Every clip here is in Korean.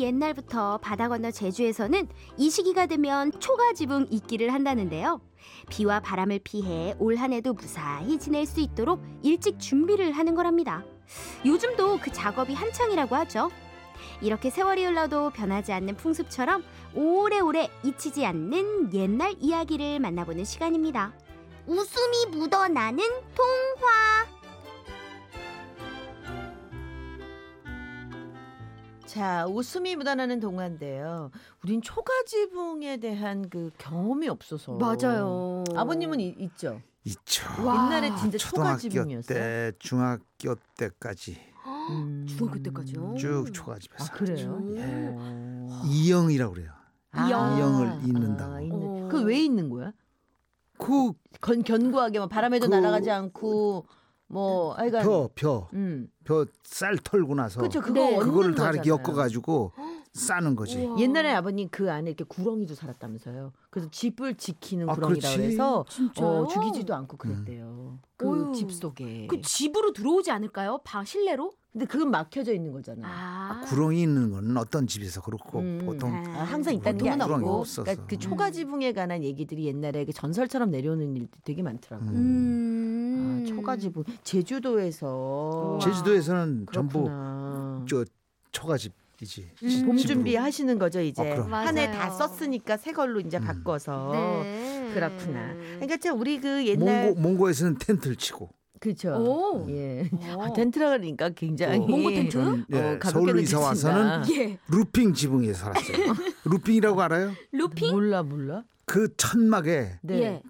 옛날부터 바다 건너 제주에서는 이 시기가 되면 초가지붕 있기를 한다는데요. 비와 바람을 피해 올 한해도 무사히 지낼 수 있도록 일찍 준비를 하는 거랍니다. 요즘도 그 작업이 한창이라고 하죠. 이렇게 세월이 흘러도 변하지 않는 풍습처럼 오래오래 잊히지 않는 옛날 이야기를 만나보는 시간입니다. 웃음이 묻어나는 통화. 자, 웃음이 묻어나는 동화인데요. 우린 초가지붕에 대한 그 경험이 없어서. 맞아요. 아버님은 이- 있죠? 있죠. 와, 옛날에 진짜 초등학교 초가지붕이었어요. 때, 중학교 때까지 음. 중학교 때까지요? 쭉 초가집에 아. 그래요? 예. 어. 이영이라고 그래요. 이영. 이영을. 아, 있는. 어. 그왜 있는 거야? 그건 견고하게 막 바람에도 그- 날아가지 않고 뭐 하여간 벼, 벼, 음. 벼쌀 털고 나서 그렇죠. 그거 네. 그거를 다 이렇게 거잖아요. 엮어 가지고 싸는 거지. 우와. 옛날에 아버님 그 안에 이렇게 구렁이도 살았다면서요. 그래서 집을 지키는 아, 구렁이라 그렇지. 그래서? 어, 죽이지도 않고 그랬대요. 그 어휴. 집 속에. 그 집으로 들어오지 않을까요? 방 실내로? 근데 그건 막혀져 있는 거잖아요. 아, 구렁이 있는 건 어떤 집에서 그렇고 음. 보통 아, 항상 있다는 게 아니고 구렁이 없어서. 그러니까 그 초가 지붕에 관한 얘기들이 옛날에 그 전설처럼 내려오는 일들이 되게 많더라고요. 음. 아, 초가지붕 제주도에서 제주도에서는 전부 그렇구나. 저 초가집 이지. 음. 봄 집으로. 준비 하시는 거죠 이제 어, 그럼. 한 해. 다 썼으니까 새 걸로 이제 음. 바꿔서 네. 그렇구나. 그러니까 참 우리 그 옛날 몽고 몽고에서는 텐트를 치고 그렇죠. 오. 예. 어. 아, 텐트라 그러니까 굉장히 어. 몽고 텐트? 전, 예, 어, 가볍게 서울로 이사. 와서는 예. 루핑 지붕에 살았어요. 루핑이라고 알아요? 루핑? 몰라 몰라. 그 천막에 네.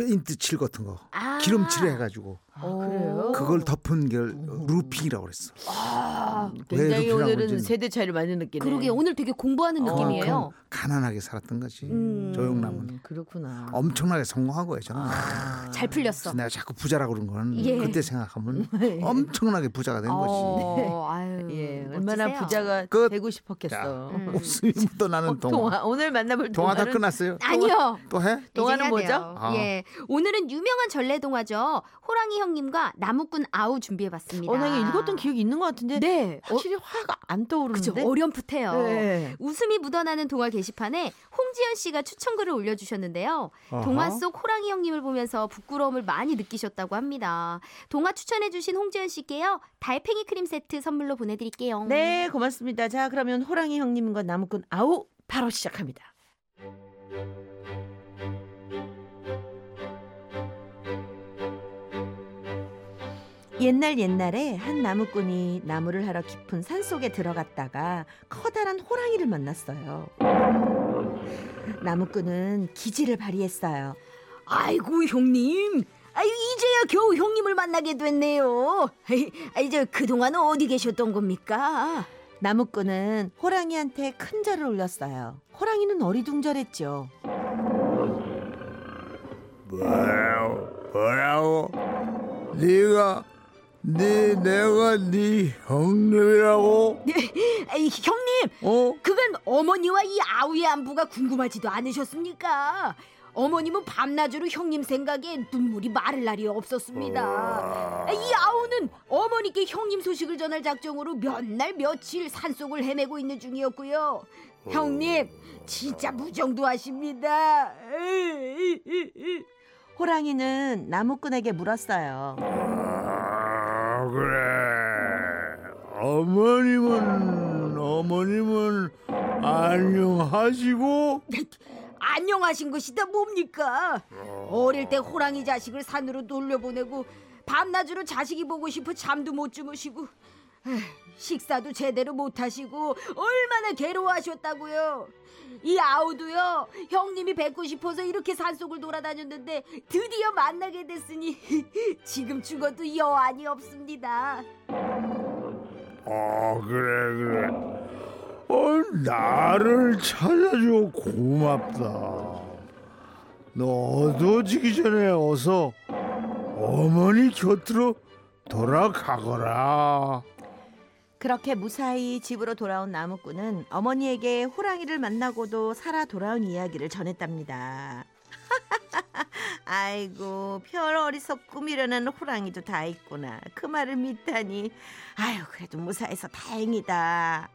예. 페인트 칠 같은 거 아. 기름칠을 해가지고 아, 그래요? 그걸 덮은 게 루핑이라고 그랬어. 아, 왜 굉장히 오늘은? 세대 차이를 많이 느끼네. 그러게 오늘 되게 공부하는 어, 느낌이에요. 가난하게 살았던 거지. 음. 조영남은 음, 그렇구나. 엄청나게 거예요. 저는. 아. 잘 풀렸어. 내가 자꾸 부자라고 그런 거는 예. 그때 생각하면 엄청나게 부자가 된 거지. 어, 아유, 예, 얼마나 멋지세요. 부자가 끝. 되고 싶었겠어. 음. 웃음이 묻어나는 어, 동화. 동화. 오늘 만나볼 동화 다 동화는 끝났어요? 아니요. 또 해? 동화는 뭐죠? 돼요. 아. 예, 오늘은 유명한 전래 동화죠. 호랑이 형님과 나무꾼 아우 준비해봤습니다. 어, 나 이거 읽었던 기억이 있는 것 같은데 네, 어, 확실히 화가 안. 떠오르는데. 어렴풋해요. 네. 웃음이 묻어나는 동화 게시판에 홍지연 씨가 추천글을 올려주셨는데요. 어허. 동화 속 호랑이 형님을 보면서 부끄러움을 많이 느끼셨다고 합니다. 동화 추천해주신 홍지연 씨께요. 달팽이 크림 세트 선물로 보내드릴게요. 네, 고맙습니다. 자, 그러면 호랑이 형님과 나무꾼 아우 바로 시작합니다. 옛날 옛날에 한 나무꾼이 나무를 하러 깊은 산 속에 들어갔다가 커다란 호랑이를 만났어요. 나무꾼은 기지를 발휘했어요. 아이고 형님. 아유 이제야 겨우 형님을 만나게 됐네요. 아이 저 그동안은 어디 계셨던 겁니까? 나무꾼은 호랑이한테 큰 절을 올렸어요. 호랑이는 어리둥절했죠. 뭐라고? 뭐라고? 네가 네 내가 네 형님이라고? 아이 형님 어? 그건 어머니와 이 아우의 안부가 궁금하지도 않으셨습니까? 어머님은 밤낮으로 형님 생각에 눈물이 마를 날이 없었습니다. 이 아우는 어머니께 형님 소식을 전할 작정으로 몇 날 며칠 산속을 헤매고 있는 중이었고요. 형님 진짜 무정도하십니다. 호랑이는 나무꾼에게 물었어요. 아, 그래. 어머님은 어머님은 안녕하시고 안녕하신 것이다 뭡니까? 어릴 때 호랑이 자식을 산으로 놀려보내고 밤낮으로 자식이 보고 싶어 잠도 못 주무시고 식사도 제대로 못 하시고 얼마나 괴로워하셨다고요. 이 아우도요 형님이 뵙고 싶어서 이렇게 산속을 돌아다녔는데 드디어 만나게 됐으니 지금 죽어도 여한이 없습니다. 어 그래 그래. 어 나를 찾아줘 고맙다. 너 어두워지기 전에 어서 어머니 곁으로 돌아가거라. 그렇게 무사히 집으로 돌아온 나무꾼은 어머니에게 호랑이를 만나고도 살아 돌아온 이야기를 전했답니다. 아이고 별 어리석 꿈이려는 호랑이도 다 있구나. 그 말을 믿다니. 아유 그래도 무사해서 다행이다.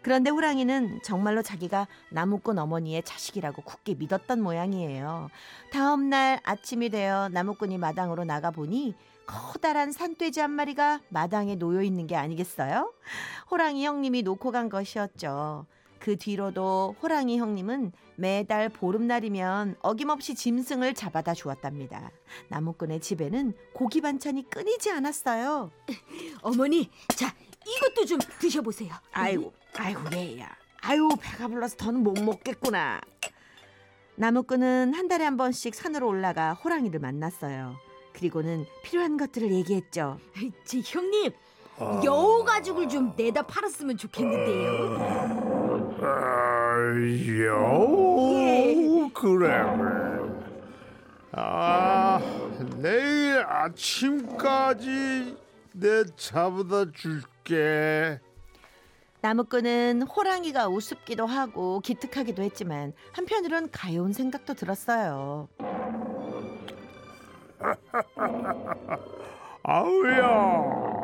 그런데 호랑이는 정말로 자기가 나무꾼 어머니의 자식이라고 굳게 믿었던 모양이에요. 다음 날 아침이 되어 나무꾼이 마당으로 나가 보니 커다란 산돼지 한 마리가 마당에 놓여 있는 게 아니겠어요? 호랑이 형님이 놓고 간 것이었죠. 그 뒤로도 호랑이 형님은 매달 보름날이면 어김없이 짐승을 잡아다 주었답니다. 나무꾼의 집에는 고기 반찬이 끊이지 않았어요. 어머니, 자 이것도 좀 드셔보세요. 아이고, 아이고 얘야. 아유 배가 불러서 더는 못 먹겠구나. 나무꾼은 한 달에 한 번씩 산으로 올라가 호랑이를 만났어요. 그리고는 필요한 것들을 얘기했죠. 제 형님 아. 여우 가죽을 좀 내다 팔았으면 좋겠는데요. 아요 그래 아 내일 아침까지 내 잡아다 줄게 나무꾼은 호랑이가 우습기도 하고 기특하기도 했지만 한편으론 가여운 생각도 들었어요. 아우야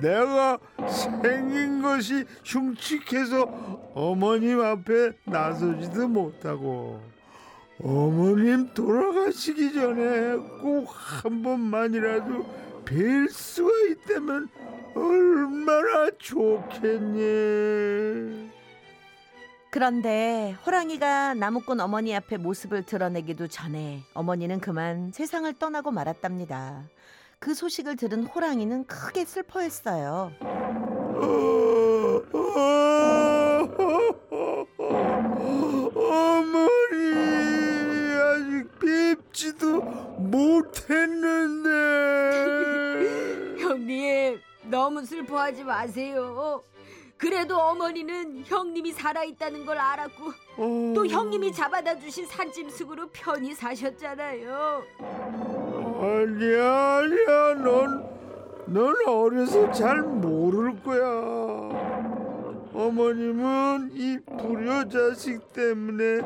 내가 생긴 것이 흉측해서 어머님 앞에 나서지도 못하고 어머님 돌아가시기 전에 꼭 한 번만이라도 뵐 수가 있다면 얼마나 좋겠니 그런데 호랑이가 나무꾼 어머니 앞에 모습을 드러내기도 전에 어머니는 그만 세상을 떠나고 말았답니다. 그 소식을 들은 호랑이는 크게 슬퍼했어요. 어머니 아직 뵙지도 못했는데 형님 너무 슬퍼하지 마세요. 그래도 어머니는 형님이 살아있다는 걸 알았고 또 형님이 잡아다 주신 산짐승으로 편히 사셨잖아요. 아니야 아니야 넌 넌 어려서 잘 모를 거야 어머님은 이 불효 자식 때문에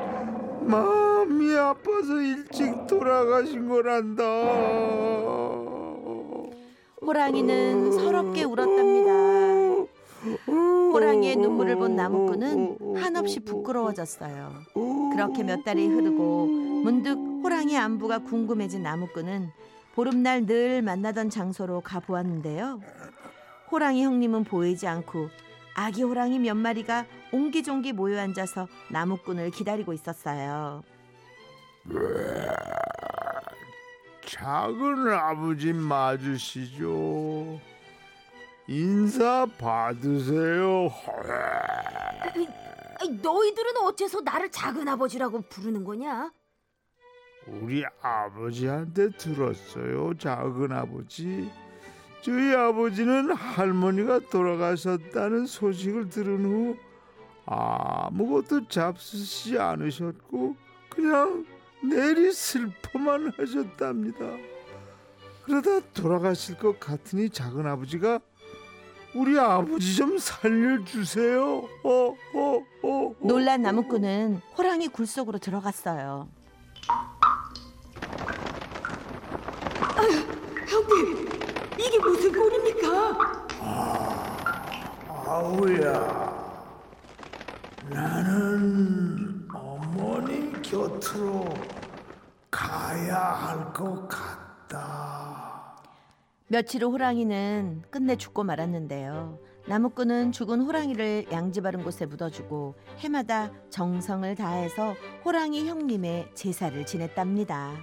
마음이 아파서 일찍 돌아가신 거란다 호랑이는 서럽게 울었답니다. 호랑이의 눈물을 본 나무꾼은 한없이 부끄러워졌어요. 그렇게 몇 달이 흐르고 문득 호랑이 안부가 궁금해진 나무꾼은 보름날 늘 만나던 장소로 가보았는데요. 호랑이 형님은 보이지 않고 아기 호랑이 몇 마리가 옹기종기 모여 앉아서 나무꾼을 기다리고 있었어요. 작은 아버지 맞으시죠 인사 받으세요 너희들은 어째서 나를 작은 아버지라고 부르는 거냐? 우리 아버지한테 들었어요, 작은 아버지. 저희 아버지는 할머니가 돌아가셨다는 소식을 들은 후 아무것도 잡수시지 않으셨고 그냥 내리 슬퍼만 하셨답니다. 그러다 돌아가실 것 같으니 작은 아버지가 우리 아버지 좀 살려주세요. 어, 어, 어. 어. 놀란 나무꾼은 호랑이 굴 속으로 들어갔어요. 형님 이게 무슨 꼴입니까? 아우야, 나는 어머님 곁으로 가야 할 것 같다. 며칠 후 호랑이는 끝내 죽고 말았는데요. 나무꾼은 죽은 호랑이를 양지 바른 곳에 묻어주고 해마다 정성을 다해서 호랑이 형님의 제사를 지냈답니다.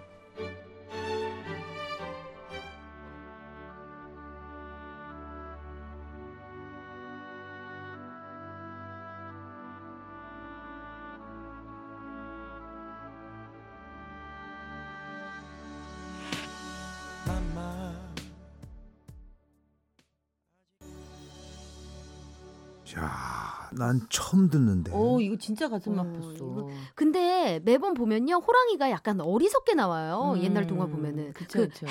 야, 난 처음 듣는데. 오 이거 진짜 가슴 어, 아팠어. 이거 근데 매번 보면요 호랑이가 약간 어리석게 나와요. 음, 옛날 동화 보면은 그쵸, 그 그쵸.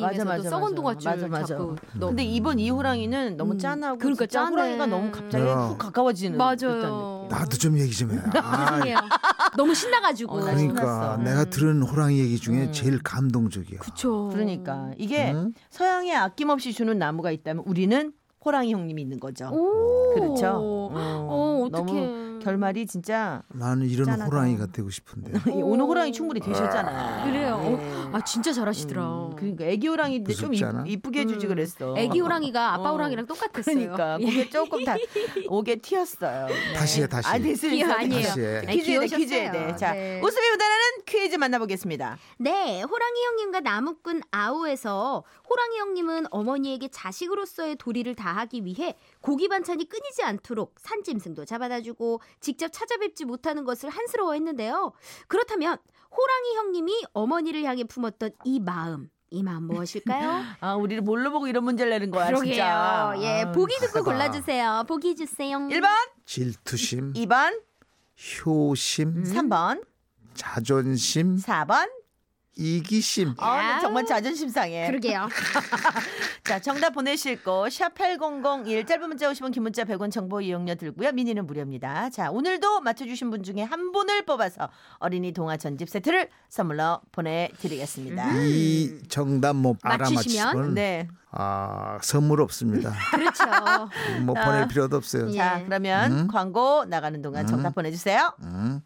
맞아, 맞아, 썩은. 동화줄 맞아, 맞아. 자꾸 넣. 근데 이번 이 호랑이는 너무 음, 짠하고 그러니까 짠해. 호랑이가 너무 갑자기 야. 훅 가까워지는 맞아요. 나도 좀 얘기 좀 해. 아, 죄송해요. 너무 신나가지고. 어, 나 그러니까 신났어. 내가 음. 들은 호랑이 얘기 중에 음. 제일 감동적이야. 그쵸. 그러니까 이게 응? 서양에 아낌없이 주는 나무가 있다면 우리는 호랑이 형님이 있는 거죠. 오. 그렇죠. 어, 어. 너무 결말이 진짜 나는 이런 짠하다. 호랑이가 되고 싶은데. 오늘 호랑이 충분히 되셨잖아요. 그래요. 네. 아 진짜 잘하시더라. 음, 그러니까 애기 호랑이인데 좀? 이- 이쁘게 해주지 음. 그랬어. 애기 호랑이가 아빠 어. 호랑이랑 똑같았어요. 그러니까 예. 그게 조금 다 오게 튀었어요. 네. 다시 해, 다시. 아 됐어요. 아니에요. 다시 해. 네, 퀴즈에. 퀴즈에 대. 자 네. 웃음이 묻어나는 퀴즈 만나보겠습니다. 네, 호랑이 형님과 나무꾼 아우에서 호랑이 형님은 어머니에게 자식으로서의 도리를 다하기 위해 고기 반찬이 끊이지 않도록 산짐승도 잡아다 주고 직접 찾아뵙지 못하는 것을 한스러워했는데요. 그렇다면 호랑이 형님이 어머니를 향해 품었던 이 마음, 이 마음 무엇일까요? 아 우리를 뭘로 보고 이런 문제를 내는 거야 그러게요. 진짜. 예, 아. 보기 듣고 해봐. 골라주세요. 보기 주세요. 1번, 질투심, 2번, 효심, 음. 3번, 자존심, 4번. 이기심. 아. 정말 자존심 상해. 그러게요. 자, 정답 보내실 거 샵8001 짧은 문자 50원 긴 문자 100원 정보 이용료 들고요. 미니는 무료입니다. 자, 오늘도 맞춰 주신 분 중에 한 분을 뽑아서 어린이 동화 전집 세트를 선물로 보내 드리겠습니다. 이 정답 뭐 음. 맞추시면? 알아맞히면 네. 아 선물 없습니다. 그렇죠. 뭐 보낼 필요도 없어요. 예. 자, 그러면 음. 광고 나가는 동안 음. 정답 보내 주세요. 음.